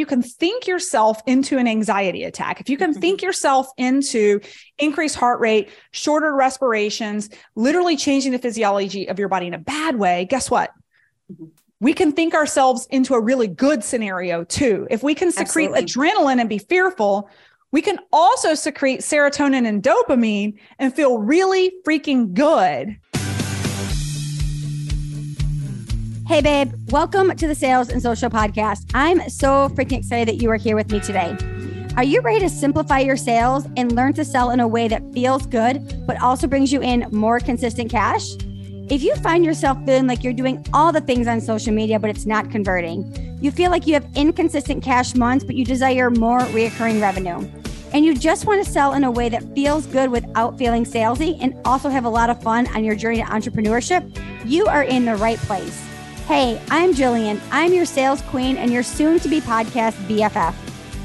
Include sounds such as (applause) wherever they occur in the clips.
you can think yourself into an anxiety attack, if you can think yourself into increased heart rate, shorter respirations, literally changing the physiology of your body in a bad way, guess what? Mm-hmm. We can think ourselves into a really good scenario too. If we can secrete Absolutely. adrenaline and be fearful, we can also secrete serotonin and dopamine and feel really freaking good. Hey, babe, welcome to the Sales and Social Podcast. I'm so freaking excited that you are here with me today. Are you ready to simplify your sales and learn to sell in a way that feels good, but also brings you in more consistent cash? If you find yourself feeling like you're doing all the things on social media, but it's not converting, you feel like you have inconsistent cash months, but you desire more reoccurring revenue, and you just want to sell in a way that feels good without feeling salesy and also have a lot of fun on your journey to entrepreneurship, you are in the right place. Hey, I'm Jillian. I'm your sales queen and your soon to be podcast BFF.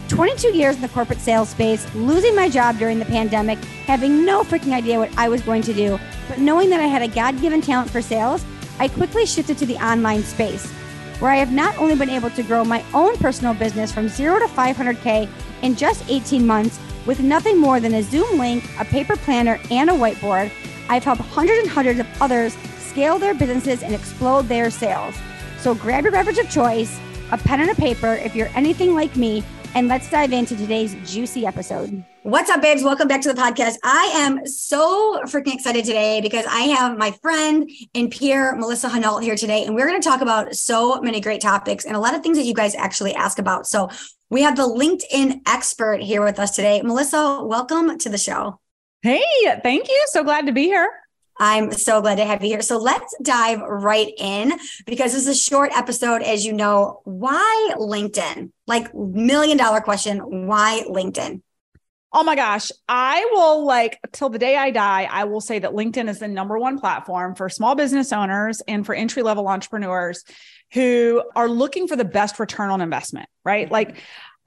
22 years in the corporate sales space, losing my job during the pandemic, having no freaking idea what I was going to do, but knowing that I had a God given talent for sales, I quickly shifted to the online space, where I have not only been able to grow my own personal business from zero to 500K in just 18 months with nothing more than a Zoom link, a paper planner, and a whiteboard. I've helped hundreds and hundreds of others scale their businesses and explode their sales. So grab your beverage of choice, a pen and a paper if you're anything like me, and let's dive into today's juicy episode. What's up, babes? Welcome back to the podcast. I am so freaking excited today because I have my friend and peer, Melissa Henault, here today, and we're going to talk about so many great topics and a lot of things that you guys actually ask about. So we have the LinkedIn expert here with us today. Melissa, welcome to the show. Hey, thank you. So glad to be here. I'm so glad to have you here. So let's dive right in because this is a short episode, as you know. Why LinkedIn? Like, million dollar question why LinkedIn? Oh my gosh. I will like till the day I die, I will say that LinkedIn is the number one platform for small business owners and for entry level entrepreneurs who are looking for the best return on investment, right? Mm-hmm. Like,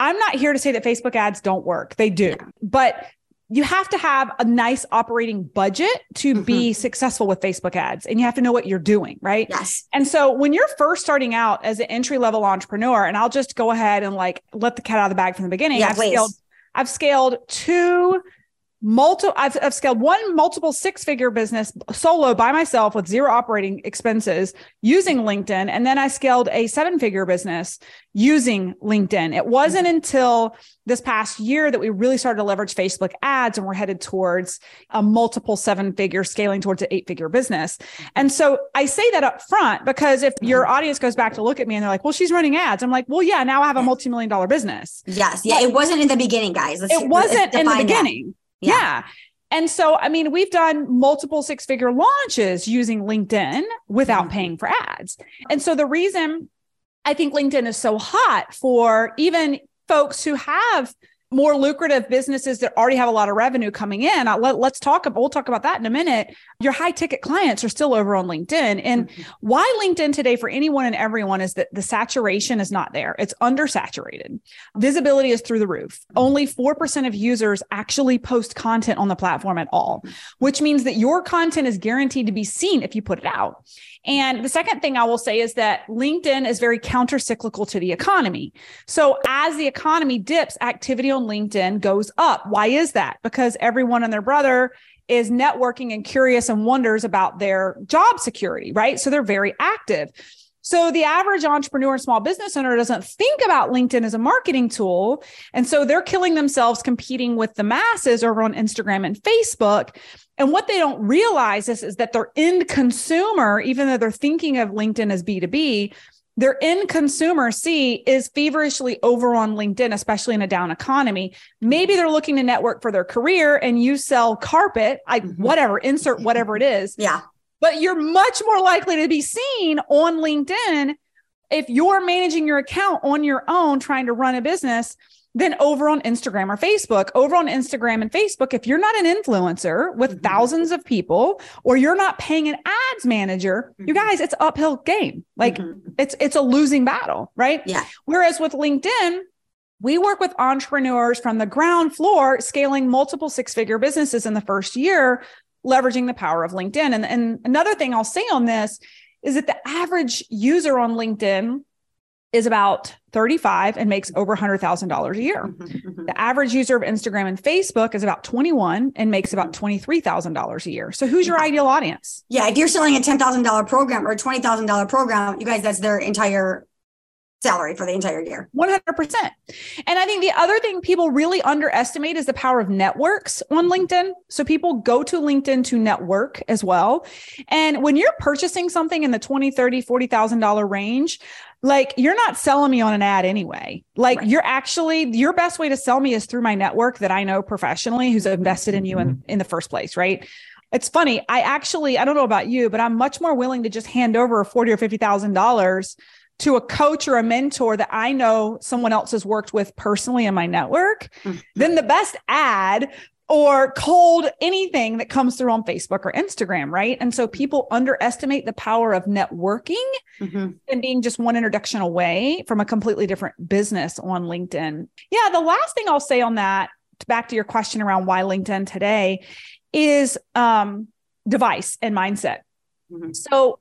I'm not here to say that Facebook ads don't work. They do. But you have to have a nice operating budget to mm-hmm. be successful with Facebook ads and you have to know what you're doing, right? Yes. And so when you're first starting out as an entry level entrepreneur, and I'll just go ahead and like let the cat out of the bag from the beginning. Yeah, I've please. scaled, I've scaled two multiple I've, I've scaled one multiple six figure business solo by myself with zero operating expenses using linkedin. And then i scaled a seven figure business using linkedin. It wasn't mm-hmm. until this past year that we really started to leverage facebook ads and we're headed towards a multiple seven figure scaling towards an eight figure business and so i say that up front because if your mm-hmm. audience goes back to look at me and they're like well she's running ads. I'm like well yeah now i have a multi-million dollar business. Yes. Yeah it wasn't in the beginning guys. Let's, it wasn't in the beginning that yeah. yeah. And so, I mean, we've done multiple six figure launches using LinkedIn without mm-hmm. paying for ads. And so, the reason I think LinkedIn is so hot for even folks who have more lucrative businesses that already have a lot of revenue coming in. Let, us talk about, we'll talk about that in a minute. Your high ticket clients are still over on LinkedIn. And mm-hmm. why LinkedIn today for anyone and everyone is that the saturation is not there. It's undersaturated. Visibility is through the roof. Only 4% of users actually post content on the platform at all, which means that your content is guaranteed to be seen if you put it out. And the second thing I will say is that LinkedIn is very counter cyclical to the economy. So as the economy dips, activity on LinkedIn goes up. Why is that? Because everyone and their brother is networking and curious and wonders about their job security, right? So they're very active. So the average entrepreneur and small business owner doesn't think about LinkedIn as a marketing tool. And so they're killing themselves competing with the masses over on Instagram and Facebook. And what they don't realize is, is that their end consumer, even though they're thinking of LinkedIn as B2B, their end consumer C is feverishly over on LinkedIn, especially in a down economy. Maybe they're looking to network for their career and you sell carpet, I mm-hmm. whatever, insert whatever it is. Yeah but you're much more likely to be seen on LinkedIn if you're managing your account on your own, trying to run a business than over on Instagram or Facebook. Over on Instagram and Facebook, if you're not an influencer with mm-hmm. thousands of people or you're not paying an ads manager, mm-hmm. you guys, it's uphill game. Like mm-hmm. it's it's a losing battle, right? Yeah. Whereas with LinkedIn, we work with entrepreneurs from the ground floor scaling multiple six-figure businesses in the first year leveraging the power of LinkedIn. And, and another thing I'll say on this is that the average user on LinkedIn is about 35 and makes over $100,000 a year. Mm-hmm, mm-hmm. The average user of Instagram and Facebook is about 21 and makes about $23,000 a year. So who's your ideal audience? Yeah, if you're selling a $10,000 program or a $20,000 program, you guys that's their entire salary for the entire year. 100%. And I think the other thing people really underestimate is the power of networks on mm-hmm. LinkedIn. So people go to LinkedIn to network as well. And when you're purchasing something in the 20, 30, $40,000 range, like you're not selling me on an ad anyway. Like right. you're actually your best way to sell me is through my network that I know professionally who's invested in you in, mm-hmm. in the first place, right? It's funny. I actually, I don't know about you, but I'm much more willing to just hand over forty or fifty thousand dollars to a coach or a mentor that I know someone else has worked with personally in my network, mm-hmm. then the best ad or cold anything that comes through on Facebook or Instagram, right? And so people underestimate the power of networking mm-hmm. and being just one introduction away from a completely different business on LinkedIn. Yeah, the last thing I'll say on that, back to your question around why LinkedIn today, is um, device and mindset. Mm-hmm. So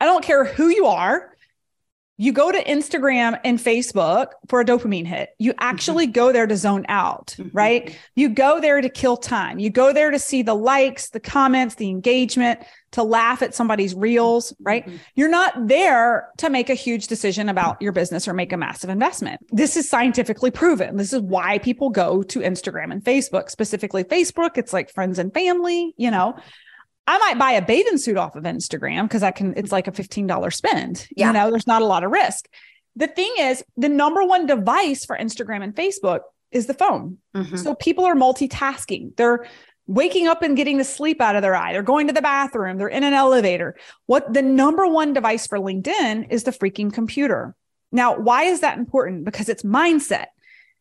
I don't care who you are you go to Instagram and Facebook for a dopamine hit. You mm-hmm. actually mm-hmm. go there to zone out, mm-hmm. right? You go there to kill time. You go there to see the likes, the comments, the engagement, to laugh at somebody's reels, right? Mm-hmm. You're not there to make a huge decision about your business or make a massive investment. This is scientifically proven. This is why people go to Instagram and Facebook, specifically Facebook. It's like friends and family, you know. I might buy a bathing suit off of Instagram because I can, it's like a $15 spend. Yeah. You know, there's not a lot of risk. The thing is, the number one device for Instagram and Facebook is the phone. Mm-hmm. So people are multitasking. They're waking up and getting the sleep out of their eye. They're going to the bathroom. They're in an elevator. What the number one device for LinkedIn is the freaking computer. Now, why is that important? Because it's mindset.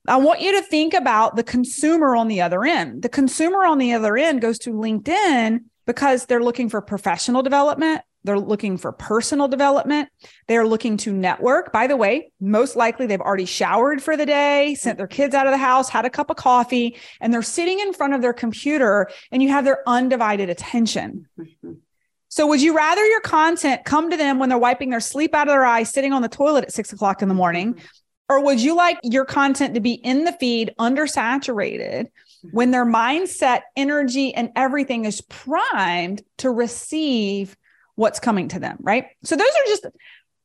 I want you to think about the consumer on the other end. The consumer on the other end goes to LinkedIn because they're looking for professional development. They're looking for personal development. They're looking to network. By the way, most likely they've already showered for the day, sent their kids out of the house, had a cup of coffee, and they're sitting in front of their computer and you have their undivided attention. So, would you rather your content come to them when they're wiping their sleep out of their eyes, sitting on the toilet at six o'clock in the morning? Mm-hmm. Or would you like your content to be in the feed, undersaturated, when their mindset, energy, and everything is primed to receive what's coming to them, right? So those are just,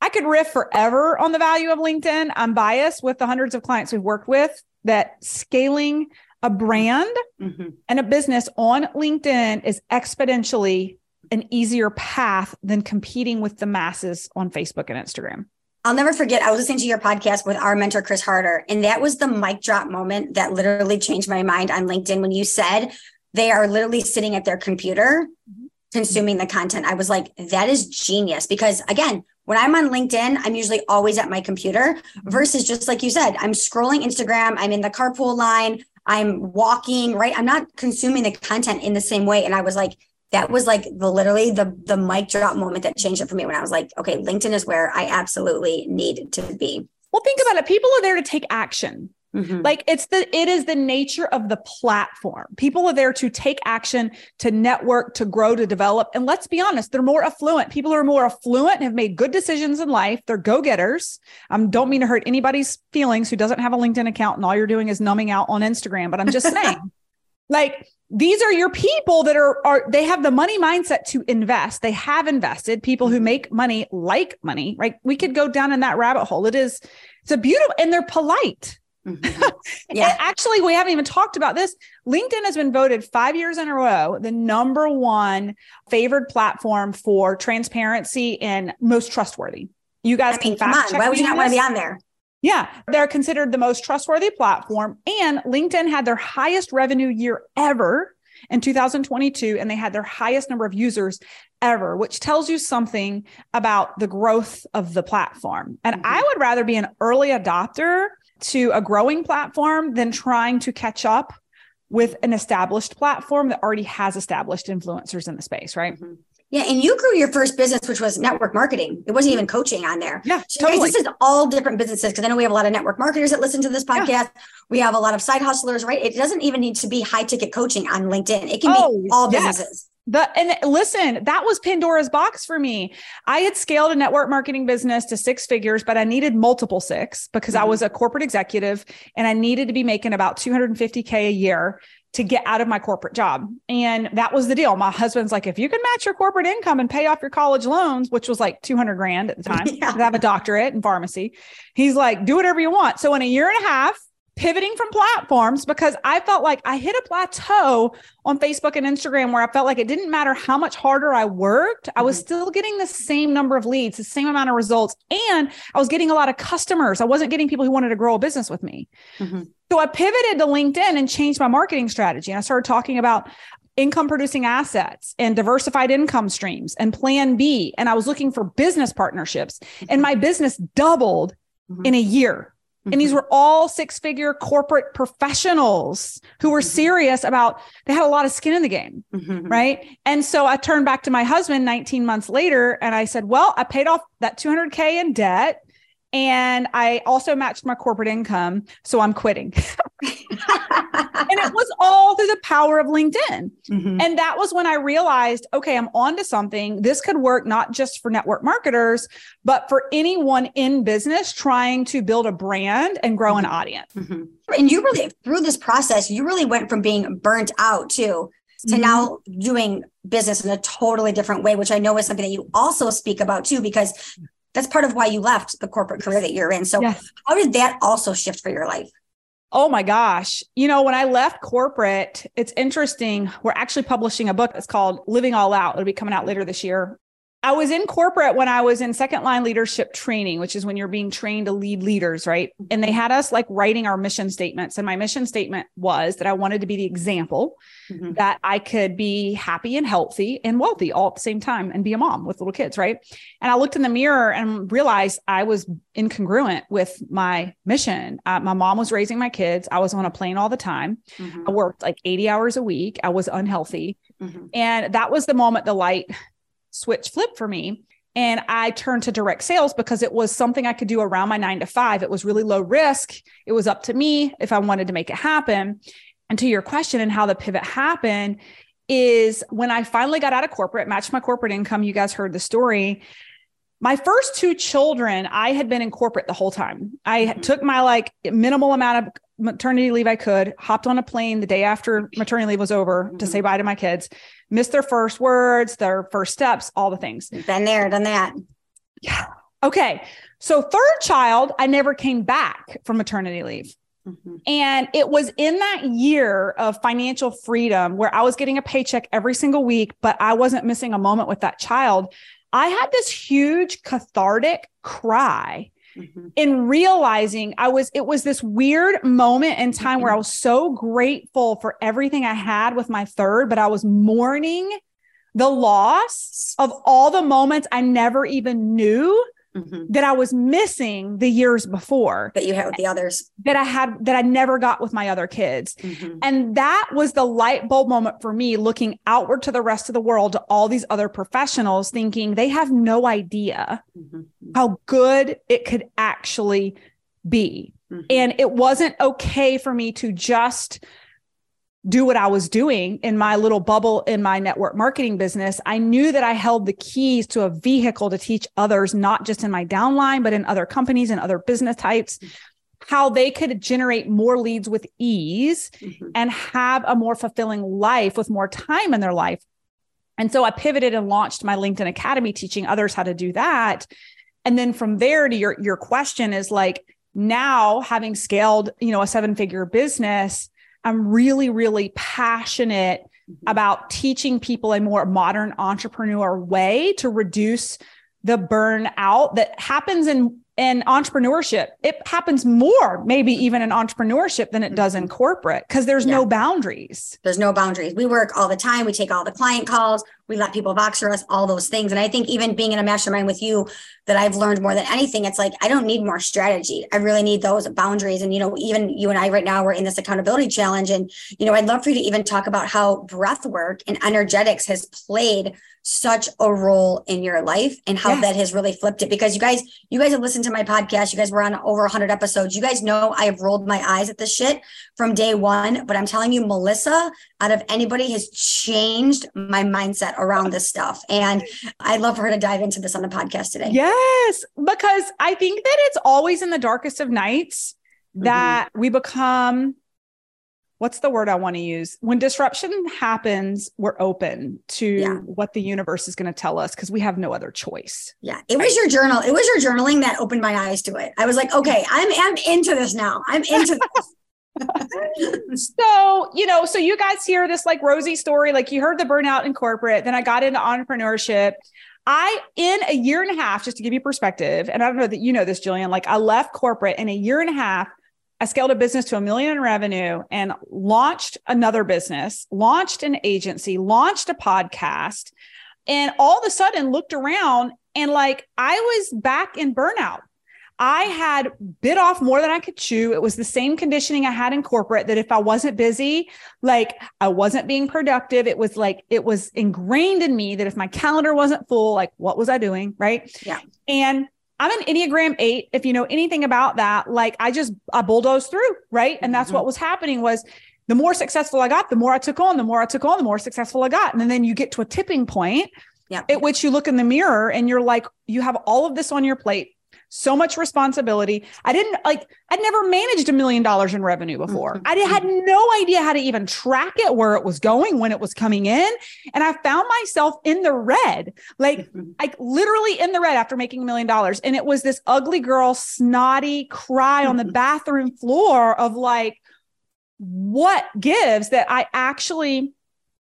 I could riff forever on the value of LinkedIn. I'm biased with the hundreds of clients we've worked with that scaling a brand mm-hmm. and a business on LinkedIn is exponentially an easier path than competing with the masses on Facebook and Instagram. I'll never forget. I was listening to your podcast with our mentor, Chris Harder, and that was the mic drop moment that literally changed my mind on LinkedIn when you said they are literally sitting at their computer mm-hmm. consuming the content. I was like, that is genius because, again, when I'm on LinkedIn, I'm usually always at my computer mm-hmm. versus just like you said, I'm scrolling Instagram, I'm in the carpool line, I'm walking, right? I'm not consuming the content in the same way. And I was like, that was like the literally the the mic drop moment that changed it for me when I was like, okay, LinkedIn is where I absolutely need to be. Well, think about it. People are there to take action. Mm-hmm. Like it's the it is the nature of the platform. People are there to take action, to network, to grow, to develop. And let's be honest, they're more affluent. People are more affluent have made good decisions in life. They're go-getters. I um, don't mean to hurt anybody's feelings who doesn't have a LinkedIn account and all you're doing is numbing out on Instagram, but I'm just (laughs) saying. Like these are your people that are are they have the money mindset to invest. They have invested. People who mm-hmm. make money like money right? We could go down in that rabbit hole. It is it's a beautiful and they're polite. Mm-hmm. (laughs) yeah. actually we haven't even talked about this. Linkedin has been voted five years in a row the number one favored platform for transparency and most trustworthy. You guys I mean, can fact check why would you not want to be on there yeah, they're considered the most trustworthy platform. And LinkedIn had their highest revenue year ever in 2022, and they had their highest number of users ever, which tells you something about the growth of the platform. And mm-hmm. I would rather be an early adopter to a growing platform than trying to catch up with an established platform that already has established influencers in the space, right? Mm-hmm. Yeah, and you grew your first business, which was network marketing. It wasn't even coaching on there. Yeah, so totally. Guys, this is all different businesses because I know we have a lot of network marketers that listen to this podcast. Yeah. We have a lot of side hustlers, right? It doesn't even need to be high ticket coaching on LinkedIn. It can oh, be all businesses. The and listen, that was Pandora's box for me. I had scaled a network marketing business to six figures, but I needed multiple six because mm-hmm. I was a corporate executive and I needed to be making about 250k a year to get out of my corporate job. And that was the deal. My husband's like, if you can match your corporate income and pay off your college loans, which was like 200 grand at the time, (laughs) yeah. I have a doctorate in pharmacy. He's like, do whatever you want. So in a year and a half, pivoting from platforms because I felt like I hit a plateau on Facebook and Instagram where I felt like it didn't matter how much harder I worked, I was mm-hmm. still getting the same number of leads, the same amount of results, and I was getting a lot of customers. I wasn't getting people who wanted to grow a business with me. Mm-hmm. So I pivoted to LinkedIn and changed my marketing strategy. And I started talking about income producing assets and diversified income streams and plan B. And I was looking for business partnerships, and mm-hmm. my business doubled mm-hmm. in a year and these mm-hmm. were all six figure corporate professionals who were mm-hmm. serious about, they had a lot of skin in the game. Mm-hmm. Right. And so I turned back to my husband 19 months later and I said, well, I paid off that 200K in debt. And I also matched my corporate income. So I'm quitting. (laughs) and it was all through the power of LinkedIn. Mm-hmm. And that was when I realized, okay, I'm onto something. This could work not just for network marketers, but for anyone in business trying to build a brand and grow an mm-hmm. audience. Mm-hmm. And you really, through this process, you really went from being burnt out too to mm-hmm. now doing business in a totally different way, which I know is something that you also speak about too, because that's part of why you left the corporate career that you're in. So yes. how did that also shift for your life? Oh my gosh. You know, when I left corporate, it's interesting. We're actually publishing a book that's called Living All Out. It'll be coming out later this year. I was in corporate when I was in second line leadership training, which is when you're being trained to lead leaders, right? And they had us like writing our mission statements. And my mission statement was that I wanted to be the example mm-hmm. that I could be happy and healthy and wealthy all at the same time and be a mom with little kids, right? And I looked in the mirror and realized I was incongruent with my mission. Uh, my mom was raising my kids. I was on a plane all the time. Mm-hmm. I worked like 80 hours a week. I was unhealthy. Mm-hmm. And that was the moment the light switch flip for me. And I turned to direct sales because it was something I could do around my nine to five. It was really low risk. It was up to me if I wanted to make it happen. And to your question and how the pivot happened is when I finally got out of corporate, matched my corporate income. You guys heard the story. My first two children, I had been in corporate the whole time. I mm-hmm. took my like minimal amount of maternity leave I could, hopped on a plane the day after maternity leave was over mm-hmm. to say bye to my kids, missed their first words, their first steps, all the things. Been there, done that. Yeah. Okay. So, third child, I never came back from maternity leave. Mm-hmm. And it was in that year of financial freedom where I was getting a paycheck every single week, but I wasn't missing a moment with that child. I had this huge cathartic cry mm-hmm. in realizing I was, it was this weird moment in time mm-hmm. where I was so grateful for everything I had with my third, but I was mourning the loss of all the moments I never even knew mm-hmm. that I was missing the years before that you had with the others that I had that I never got with my other kids. Mm-hmm. And that was the light bulb moment for me looking outward to the rest of the world to all these other professionals thinking they have no idea mm-hmm. how good it could actually be. Mm-hmm. And it wasn't okay for me to just do what I was doing in my little bubble in my network marketing business, I knew that I held the keys to a vehicle to teach others, not just in my downline, but in other companies and other business types, how they could generate more leads with ease mm-hmm. and have a more fulfilling life with more time in their life. And so I pivoted and launched my LinkedIn Academy, teaching others how to do that. And then from there to your, your question is like, now having scaled, you know, a seven figure business, I'm really, really passionate mm-hmm. about teaching people a more modern entrepreneur way to reduce the burnout that happens in in entrepreneurship it happens more maybe even in entrepreneurship than it does in mm-hmm. corporate because there's yeah. no boundaries there's no boundaries we work all the time we take all the client calls we let people box for us all those things. And i think even being in a mastermind with you that i've learned more than anything it's like i don't need more strategy. I really need those boundaries. And you know even you and i right now we're in this accountability challenge. And you know i'd love for you to even talk about how breath work and energetics has played such a role in your life and how that has really flipped it. Because you guys you guys have listened to my podcast. You guys were on over 100 episodes. You guys know i have rolled my eyes at this shit from day one. But i'm telling you melissa out of anybody has changed my mindset around this stuff. And I'd love for her to dive into this on the podcast today. Yes, because I think that it's always in the darkest of nights mm-hmm. that mm-hmm. we become what's the word I want to use? When disruption happens, we're open to yeah. what the universe is going to tell us because we have no other choice. Yeah. It was your journal. It was your journaling that opened my eyes to it. I was like, okay, I'm I'm into this now. I'm into this. (laughs) so, you know, so you guys hear this like rosy story, like you heard the burnout in corporate, then I got into entrepreneurship. I, in a year and a half, just to give you perspective, and I don't know that you know this, Jillian, like I left corporate in a year and a half. I scaled a business to a million in revenue and launched another business, launched an agency, launched a podcast, and all of a sudden looked around and like I was back in burnout. I had bit off more than I could chew. It was the same conditioning I had in corporate that if I wasn't busy, like I wasn't being productive, it was like it was ingrained in me that if my calendar wasn't full, like what was I doing? Right. Yeah. And I'm an Enneagram eight. If you know anything about that, like I just, I bulldozed through. Right. And that's mm-hmm. what was happening was the more successful I got, the more I took on, the more I took on, the more successful I got. And then you get to a tipping point yeah. at which you look in the mirror and you're like, you have all of this on your plate so much responsibility. I didn't like, I'd never managed a million dollars in revenue before. Mm-hmm. I had no idea how to even track it, where it was going, when it was coming in. And I found myself in the red, like, mm-hmm. like literally in the red after making a million dollars. And it was this ugly girl, snotty cry on the mm-hmm. bathroom floor of like, what gives that I actually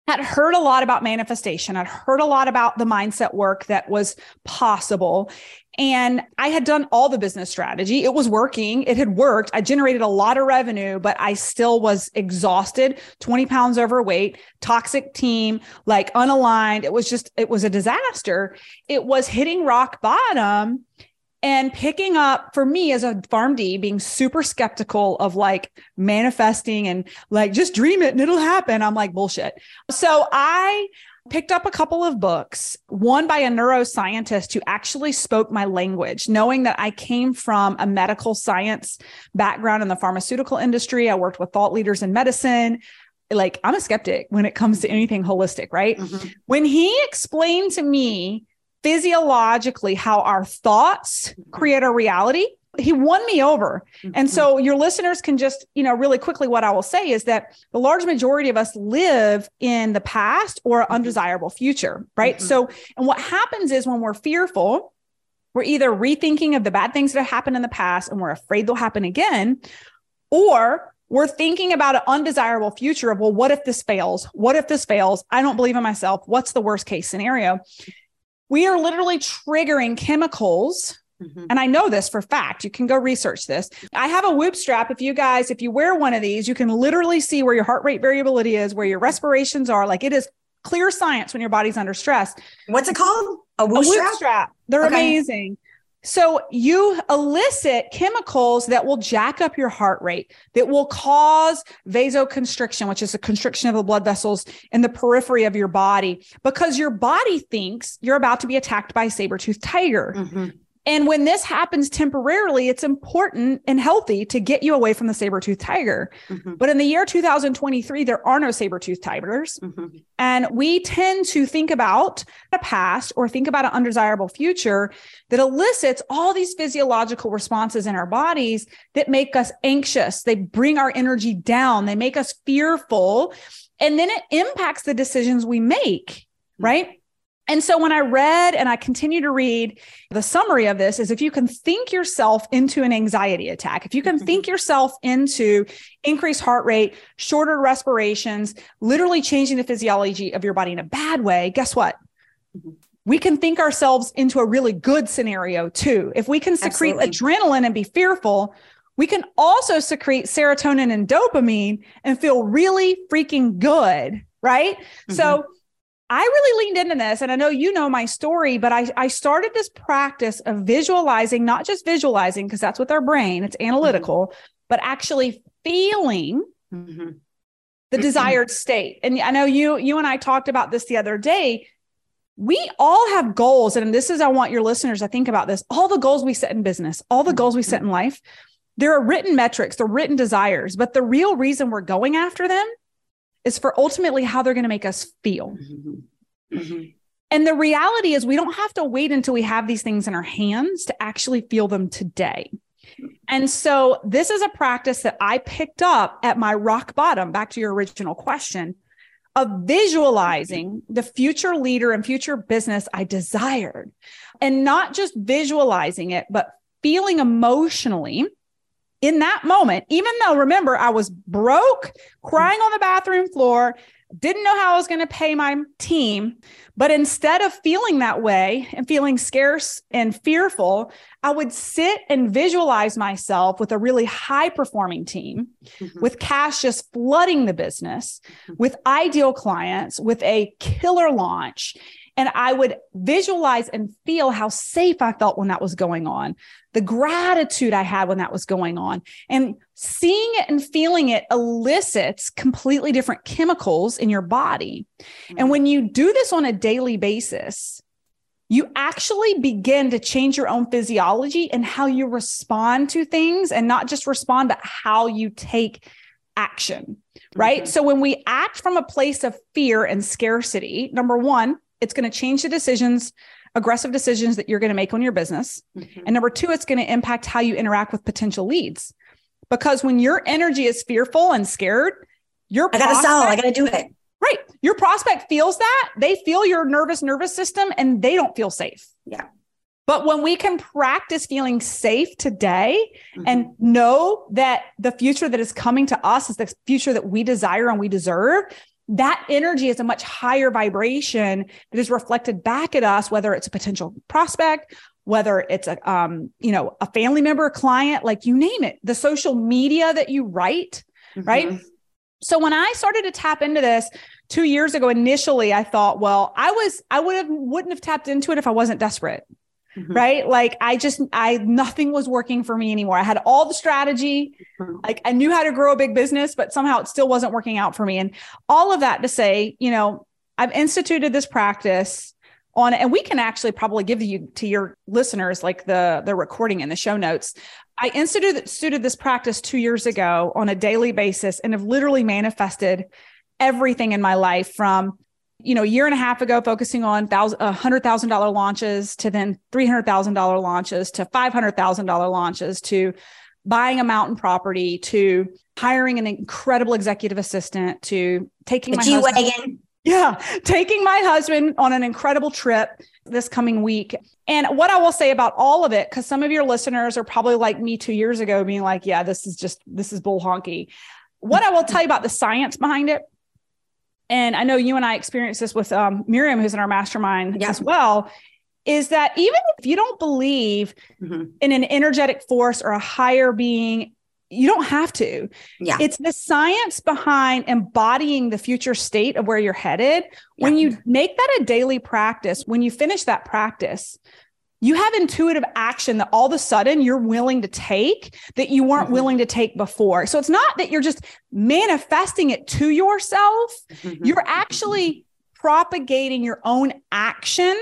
had heard a lot about manifestation. I'd heard a lot about the mindset work that was possible. And I had done all the business strategy. It was working. It had worked. I generated a lot of revenue, but I still was exhausted, 20 pounds overweight, toxic team, like unaligned. It was just, it was a disaster. It was hitting rock bottom and picking up for me as a PharmD being super skeptical of like manifesting and like just dream it and it'll happen i'm like bullshit so i picked up a couple of books, one by a neuroscientist who actually spoke my language, knowing that I came from a medical science background in the pharmaceutical industry. I worked with thought leaders in medicine. Like, I'm a skeptic when it comes to anything holistic, right? Mm-hmm. When he explained to me physiologically how our thoughts create a reality, he won me over. Mm-hmm. And so your listeners can just, you know, really quickly what I will say is that the large majority of us live in the past or mm-hmm. undesirable future, right? Mm-hmm. So and what happens is when we're fearful, we're either rethinking of the bad things that have happened in the past and we're afraid they'll happen again, or we're thinking about an undesirable future of, well, what if this fails? What if this fails? I don't believe in myself. What's the worst case scenario? We are literally triggering chemicals Mm-hmm. And I know this for fact. You can go research this. I have a whoop strap. If you guys, if you wear one of these, you can literally see where your heart rate variability is, where your respirations are. Like it is clear science when your body's under stress. What's it called? A whoop, a whoop strap? strap? They're okay. amazing. So you elicit chemicals that will jack up your heart rate, that will cause vasoconstriction, which is a constriction of the blood vessels in the periphery of your body, because your body thinks you're about to be attacked by a saber-toothed tiger. Mm-hmm. And when this happens temporarily, it's important and healthy to get you away from the saber tooth tiger. Mm-hmm. But in the year 2023, there are no saber tooth tigers. Mm-hmm. And we tend to think about a past or think about an undesirable future that elicits all these physiological responses in our bodies that make us anxious. They bring our energy down, they make us fearful. And then it impacts the decisions we make, mm-hmm. right? And so when I read and I continue to read, the summary of this is if you can think yourself into an anxiety attack, if you can think mm-hmm. yourself into increased heart rate, shorter respirations, literally changing the physiology of your body in a bad way, guess what? Mm-hmm. We can think ourselves into a really good scenario too. If we can secrete Absolutely. adrenaline and be fearful, we can also secrete serotonin and dopamine and feel really freaking good, right? Mm-hmm. So I really leaned into this, and I know you know my story, but I, I started this practice of visualizing, not just visualizing, because that's with our brain, it's analytical, mm-hmm. but actually feeling mm-hmm. the desired state. And I know you, you and I talked about this the other day. We all have goals, and this is I want your listeners to think about this. All the goals we set in business, all the goals we set in life, there are written metrics, they're written desires, but the real reason we're going after them is for ultimately how they're going to make us feel. Mm-hmm. Mm-hmm. And the reality is, we don't have to wait until we have these things in our hands to actually feel them today. And so, this is a practice that I picked up at my rock bottom, back to your original question of visualizing the future leader and future business I desired, and not just visualizing it, but feeling emotionally in that moment, even though remember, I was broke, crying on the bathroom floor, didn't know how I was going to pay my team. But instead of feeling that way and feeling scarce and fearful, I would sit and visualize myself with a really high performing team, mm-hmm. with cash just flooding the business, mm-hmm. with ideal clients, with a killer launch. And I would visualize and feel how safe I felt when that was going on, the gratitude I had when that was going on. And seeing it and feeling it elicits completely different chemicals in your body. And when you do this on a daily basis, you actually begin to change your own physiology and how you respond to things and not just respond, but how you take action. Right. Mm-hmm. So when we act from a place of fear and scarcity, number one, it's going to change the decisions, aggressive decisions that you're going to make on your business. Mm-hmm. And number two, it's going to impact how you interact with potential leads. Because when your energy is fearful and scared, your I gotta sell, I gotta do it. Right. Your prospect feels that. They feel your nervous nervous system and they don't feel safe. Yeah. But when we can practice feeling safe today mm-hmm. and know that the future that is coming to us is the future that we desire and we deserve, that energy is a much higher vibration that is reflected back at us, whether it's a potential prospect, whether it's a um, you know, a family member, a client, like you name it, the social media that you write, mm-hmm. right? So when I started to tap into this two years ago, initially I thought, well, I was I would have wouldn't have tapped into it if I wasn't desperate mm-hmm. right? Like I just, I, nothing was working for me anymore. I had all the strategy. Mm-hmm. Like I knew how to grow a big business, but somehow it still wasn't working out for me. And all of that to say, you know, I've instituted this practice on and we can actually probably give you to your listeners like the the recording in the show notes i instituted this practice two years ago on a daily basis and have literally manifested everything in my life from you know, a year and a half ago, focusing on $100,000 uh, launches to then three hundred thousand dollar launches to five hundred thousand dollar launches to buying a mountain property to hiring an incredible executive assistant to taking the my wagon. Yeah, taking my husband on an incredible trip this coming week. And what I will say about all of it, because some of your listeners are probably like me two years ago, being like, yeah, this is just, this is bull honky. What I will tell you about the science behind it and I know you and I experienced this with um, Miriam, who's in our mastermind yeah. as well, is that even if you don't believe mm-hmm. in an energetic force or a higher being, you don't have to. Yeah. It's the science behind embodying the future state of where you're headed. Yeah. When you make that a daily practice, when you finish that practice, you have intuitive action that all of a sudden you're willing to take that you weren't mm-hmm. willing to take before. So it's not that you're just manifesting it to yourself, mm-hmm. you're actually propagating your own action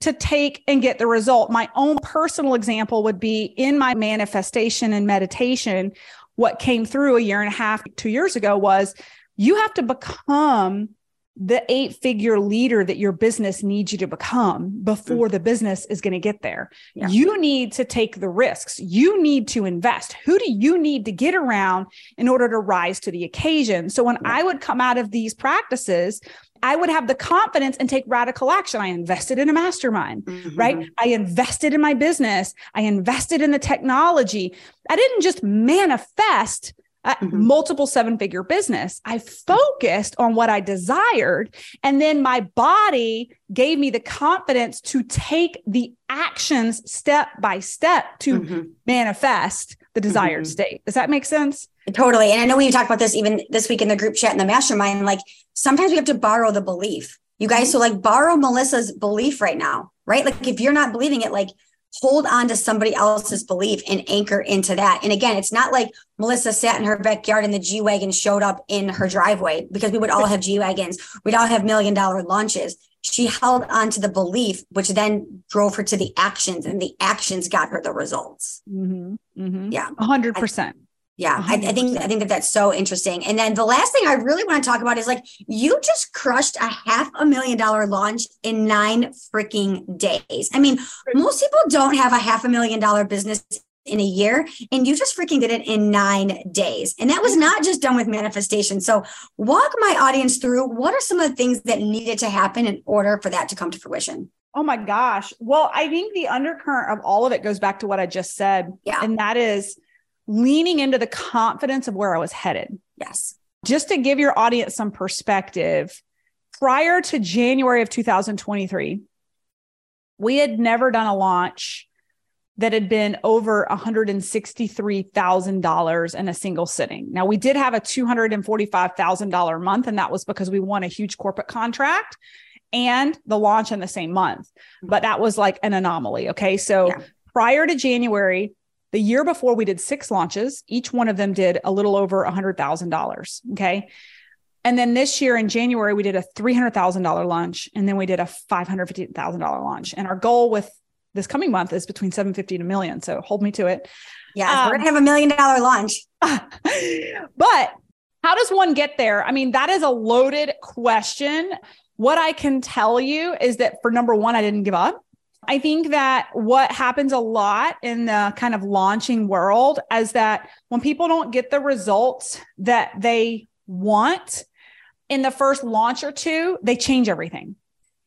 to take and get the result. My own personal example would be in my manifestation and meditation. What came through a year and a half, two years ago was you have to become the eight figure leader that your business needs you to become before mm-hmm. the business is going to get there. Yeah. You need to take the risks. You need to invest. Who do you need to get around in order to rise to the occasion? So when yeah. I would come out of these practices, I would have the confidence and take radical action. I invested in a mastermind, mm-hmm. right? I invested in my business. I invested in the technology. I didn't just manifest mm-hmm. multiple seven figure business. I focused on what I desired. And then my body gave me the confidence to take the actions step by step to mm-hmm. manifest the desired mm-hmm. state. Does that make sense? Totally. And I know when you talk about this, even this week in the group chat in the mastermind, like sometimes we have to borrow the belief. You guys, so like borrow Melissa's belief right now, right? Like if you're not believing it, like hold on to somebody else's belief and anchor into that. And again, it's not like Melissa sat in her backyard and the G Wagon showed up in her driveway because we would all have G Wagons. We'd all have million dollar launches. She held on to the belief, which then drove her to the actions, and the actions got her the results. Mm-hmm. Mm-hmm. Yeah. 100%. Yeah, I, I, think I think that that's so interesting. And then the last thing I really want to talk about is like you just crushed a half a million dollar launch in nine freaking days. I mean, most people don't have a half a million dollar business in a year, and you just freaking did it in nine days. And that was not just done with manifestation. So, walk my audience through what are some of the things that needed to happen in order for that to come to fruition. Oh my gosh. Well, I think the undercurrent of all of it goes back to what I just said. Yeah. And that is leaning into the confidence of where I was headed. Yes. Just to give your audience some perspective, prior to January of 2023, we had never done a launch that had been over $163,000 in a single sitting. Now, we did have a $245,000 month, and that was because we won a huge corporate contract and the launch in the same month. Mm-hmm. But that was like an anomaly. Okay. So yeah. prior to January, the year before, we did six launches. Each one of them did a little over $100,000. Okay. And then this year in January, we did a $300,000 launch and then we did a $550,000 launch. And our goal with this coming month is between 750 and a million. So hold me to it. Yeah, um, we're going to have a million dollar launch. (laughs) but how does one get there? I mean, that is a loaded question. What I can tell you is that for number one, I didn't give up. I think that what happens a lot in the kind of launching world is that when people don't get the results that they want in the first launch or two, they change everything.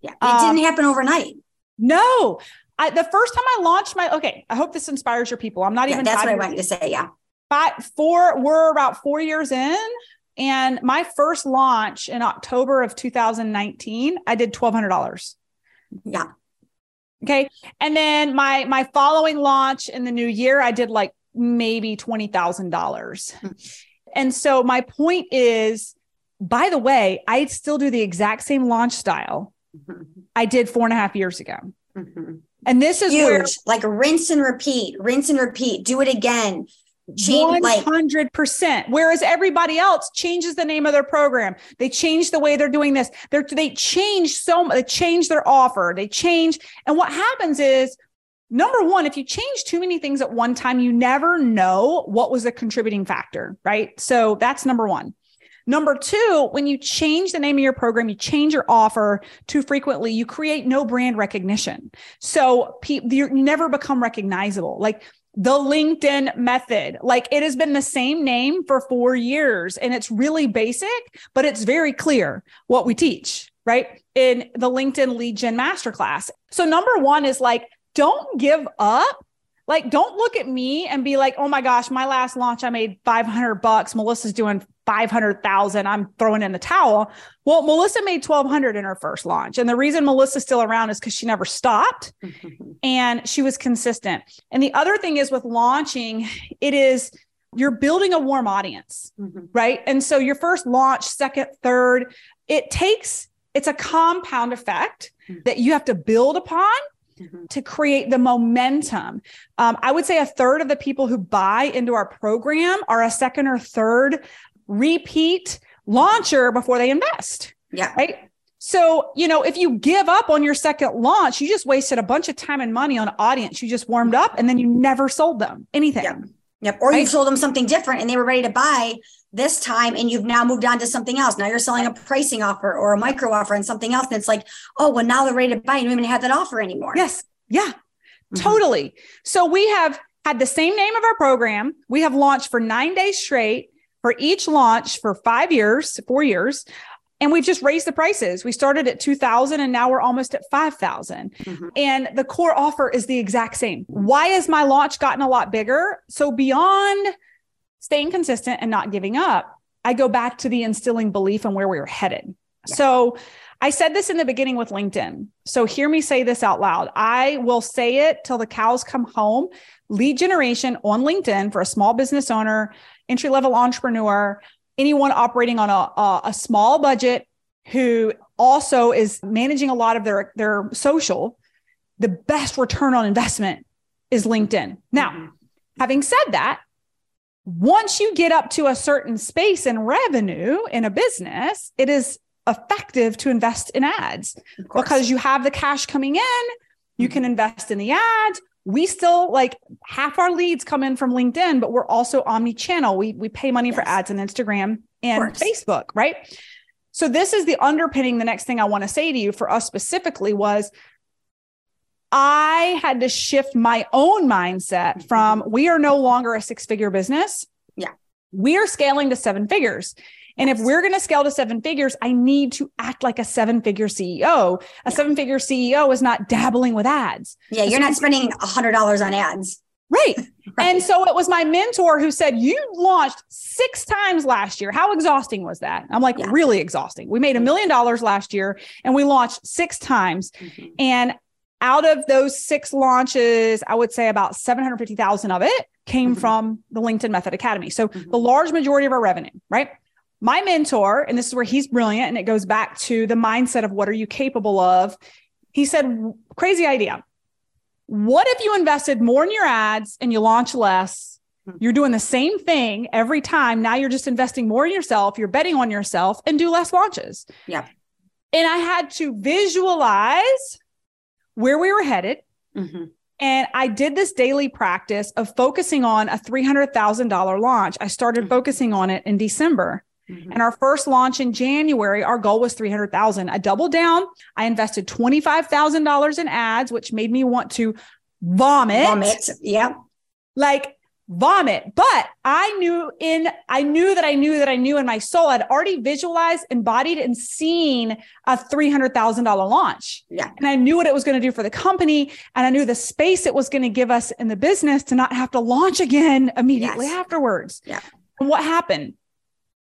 Yeah. It um, didn't happen overnight. No. I, the first time I launched my, okay, I hope this inspires your people. I'm not yeah, even. That's what I wanted to say. Yeah. But four, we're about four years in. And my first launch in October of 2019, I did $1,200. Yeah. Okay. And then my my following launch in the new year, I did like maybe twenty thousand dollars. Mm-hmm. And so my point is, by the way, I still do the exact same launch style mm-hmm. I did four and a half years ago. Mm-hmm. And this is Huge. where like rinse and repeat, rinse and repeat, do it again. One hundred percent. Whereas everybody else changes the name of their program, they change the way they're doing this. They're, they change so. They change their offer. They change, and what happens is, number one, if you change too many things at one time, you never know what was a contributing factor, right? So that's number one. Number two, when you change the name of your program, you change your offer too frequently, you create no brand recognition. So pe- you never become recognizable. Like the LinkedIn method. Like it has been the same name for four years and it's really basic, but it's very clear what we teach, right? In the LinkedIn gen masterclass. So, number one is like, don't give up. Like, don't look at me and be like, oh my gosh, my last launch, I made 500 bucks. Melissa's doing 500,000. I'm throwing in the towel. Well, Melissa made 1200 in her first launch. And the reason Melissa's still around is because she never stopped (laughs) and she was consistent. And the other thing is with launching, it is you're building a warm audience, mm-hmm. right? And so your first launch, second, third, it takes, it's a compound effect mm-hmm. that you have to build upon Mm-hmm. to create the momentum. Um, I would say a third of the people who buy into our program are a second or third repeat launcher before they invest. Yeah. Right. So, you know, if you give up on your second launch, you just wasted a bunch of time and money on audience. You just warmed up and then you never sold them anything. Yep. Yep. Or right? you sold them something different and they were ready to buy this time and you've now moved on to something else. Now you're selling a pricing offer or a micro offer and something else. And it's like, oh, well, now they're ready to buy. You don't even have that offer anymore. Yes. Yeah. Mm-hmm. Totally. So we have had the same name of our program. We have launched for nine days straight for each launch for five years, four years. And we've just raised the prices. We started at 2000 and now we're almost at 5000. Mm-hmm. And the core offer is the exact same. Why has my launch gotten a lot bigger? So beyond staying consistent and not giving up, I go back to the instilling belief on where we were headed. Yeah. So I said this in the beginning with LinkedIn. So hear me say this out loud. I will say it till the cows come home. Lead generation on LinkedIn for a small business owner entry level entrepreneur, anyone operating on a, a, a small budget who also is managing a lot of their, their social, the best return on investment is LinkedIn. Now, mm-hmm. having said that, once you get up to a certain space in revenue in a business, it is effective to invest in ads because you have the cash coming in, you can mm-hmm. invest in the ads, we still like half our leads come in from LinkedIn, but we're also omni-channel. We we pay money yes. for ads on Instagram and Facebook, right? So this is the underpinning. The next thing I want to say to you for us specifically was I had to shift my own mindset mm-hmm. from we are no longer a six-figure business. Yeah. We are scaling to seven figures. And if we're going to scale to seven figures, I need to act like a seven figure CEO. A yeah. seven figure CEO is not dabbling with ads. Yeah, you're not spending a hundred dollars on ads. Right. (laughs) right. And so it was my mentor who said, You launched six times last year. How exhausting was that? I'm like, yeah. Really exhausting. We made a million dollars last year and we launched six times. Mm-hmm. And out of those six launches, I would say about 750,000 of it came mm-hmm. from the LinkedIn Method Academy. So mm-hmm. the large majority of our revenue, right? my mentor, and this is where he's brilliant, and it goes back to the mindset of what are you capable of? He said, crazy idea. What if you invested more in your ads and you launch less? Hmm. You're doing the same thing every time. Now you're just investing more in yourself, you're betting on yourself and do less launches. Yeah. And I had to visualize where we were headed. Mm-hmm. And I did this daily practice of focusing on a $300,000 launch. I started mm-hmm. focusing on it in December. Mm-hmm. And our first launch in January, our goal was 300,000. I doubled down. I invested $25,000 in ads, which made me want to vomit. Vomit. Yeah. Like vomit. But I knew in, I knew that I knew that I knew in my soul, I'd already visualized, embodied, and seen a $300,000 launch. Yeah. And I knew what it was going to do for the company. And I knew the space it was going to give us in the business to not have to launch again immediately yes. afterwards. Yeah. And what happened?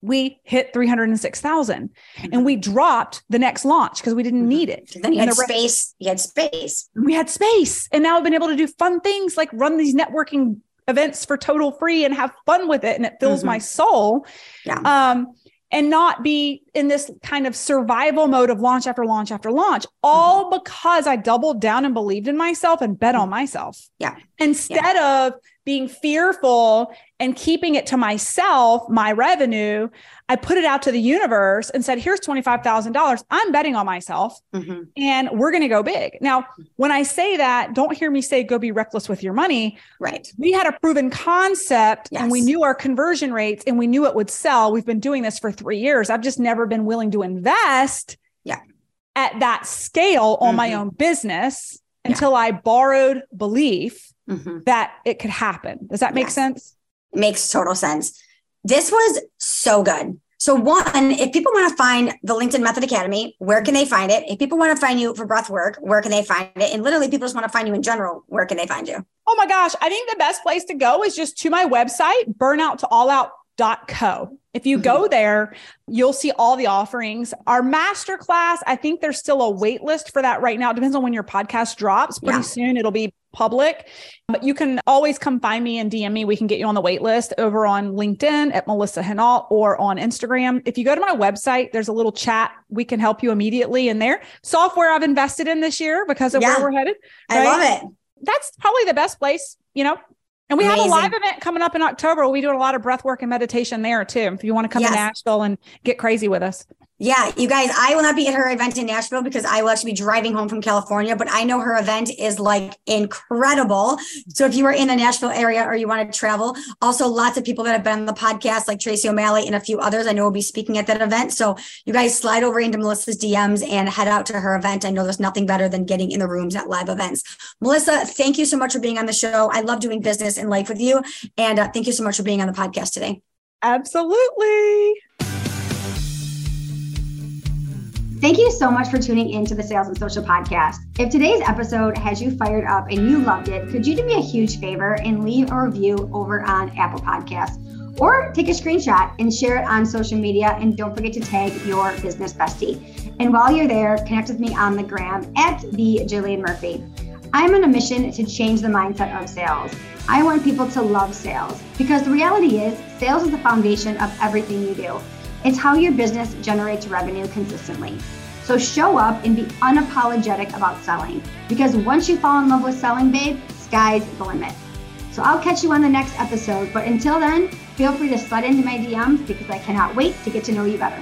we hit 306,000 mm-hmm. and we dropped the next launch because we didn't mm-hmm. need it. Then you had the space. You had space. We had space. And now I've been able to do fun things like run these networking events for total free and have fun with it. And it fills mm-hmm. my soul. Yeah. Um, and not be in this kind of survival mode of launch after launch after launch, all mm-hmm. because I doubled down and believed in myself and bet on myself. Yeah. Instead yeah. of being fearful and keeping it to myself, my revenue, I put it out to the universe and said, here's $25,000. I'm betting on myself mm-hmm. and we're going to go big. Now, when I say that, don't hear me say go be reckless with your money. Right. We had a proven concept yes. and we knew our conversion rates and we knew it would sell. We've been doing this for three years. I've just never been willing to invest yeah. at that scale on mm-hmm. my own business yeah. until I borrowed belief mm-hmm. that it could happen. Does that make yes. sense? It makes total sense. This was so good. So, one, if people want to find the LinkedIn Method Academy, where can they find it? If people want to find you for breath work, where can they find it? And literally, people just want to find you in general, where can they find you? Oh my gosh. I think the best place to go is just to my website, burnout to all out co. If you mm-hmm. go there, you'll see all the offerings. Our masterclass, I think there's still a wait list for that right now. It depends on when your podcast drops. Pretty yeah. soon it'll be public. But you can always come find me and DM me. We can get you on the wait list over on LinkedIn at Melissa Henault or on Instagram. If you go to my website, there's a little chat. We can help you immediately in there. Software I've invested in this year because of yeah. where we're headed. Right? I love it. That's probably the best place, you know, and we Amazing. have a live event coming up in October. We'll be doing a lot of breath work and meditation there too. If you want to come yes. to Nashville and get crazy with us. Yeah, you guys, I will not be at her event in Nashville because I will actually be driving home from California, but I know her event is like incredible. So if you are in the Nashville area or you want to travel, also lots of people that have been on the podcast, like Tracy O'Malley and a few others, I know will be speaking at that event. So you guys slide over into Melissa's DMs and head out to her event. I know there's nothing better than getting in the rooms at live events. Melissa, thank you so much for being on the show. I love doing business and life with you. And uh, thank you so much for being on the podcast today. Absolutely. Thank you so much for tuning in to the Sales and Social Podcast. If today's episode has you fired up and you loved it, could you do me a huge favor and leave a review over on Apple Podcasts? Or take a screenshot and share it on social media. And don't forget to tag your business bestie. And while you're there, connect with me on the gram at the Jillian Murphy. I'm on a mission to change the mindset of sales. I want people to love sales because the reality is, sales is the foundation of everything you do. It's how your business generates revenue consistently. So show up and be unapologetic about selling because once you fall in love with selling, babe, sky's the limit. So I'll catch you on the next episode. But until then, feel free to slide into my DMs because I cannot wait to get to know you better.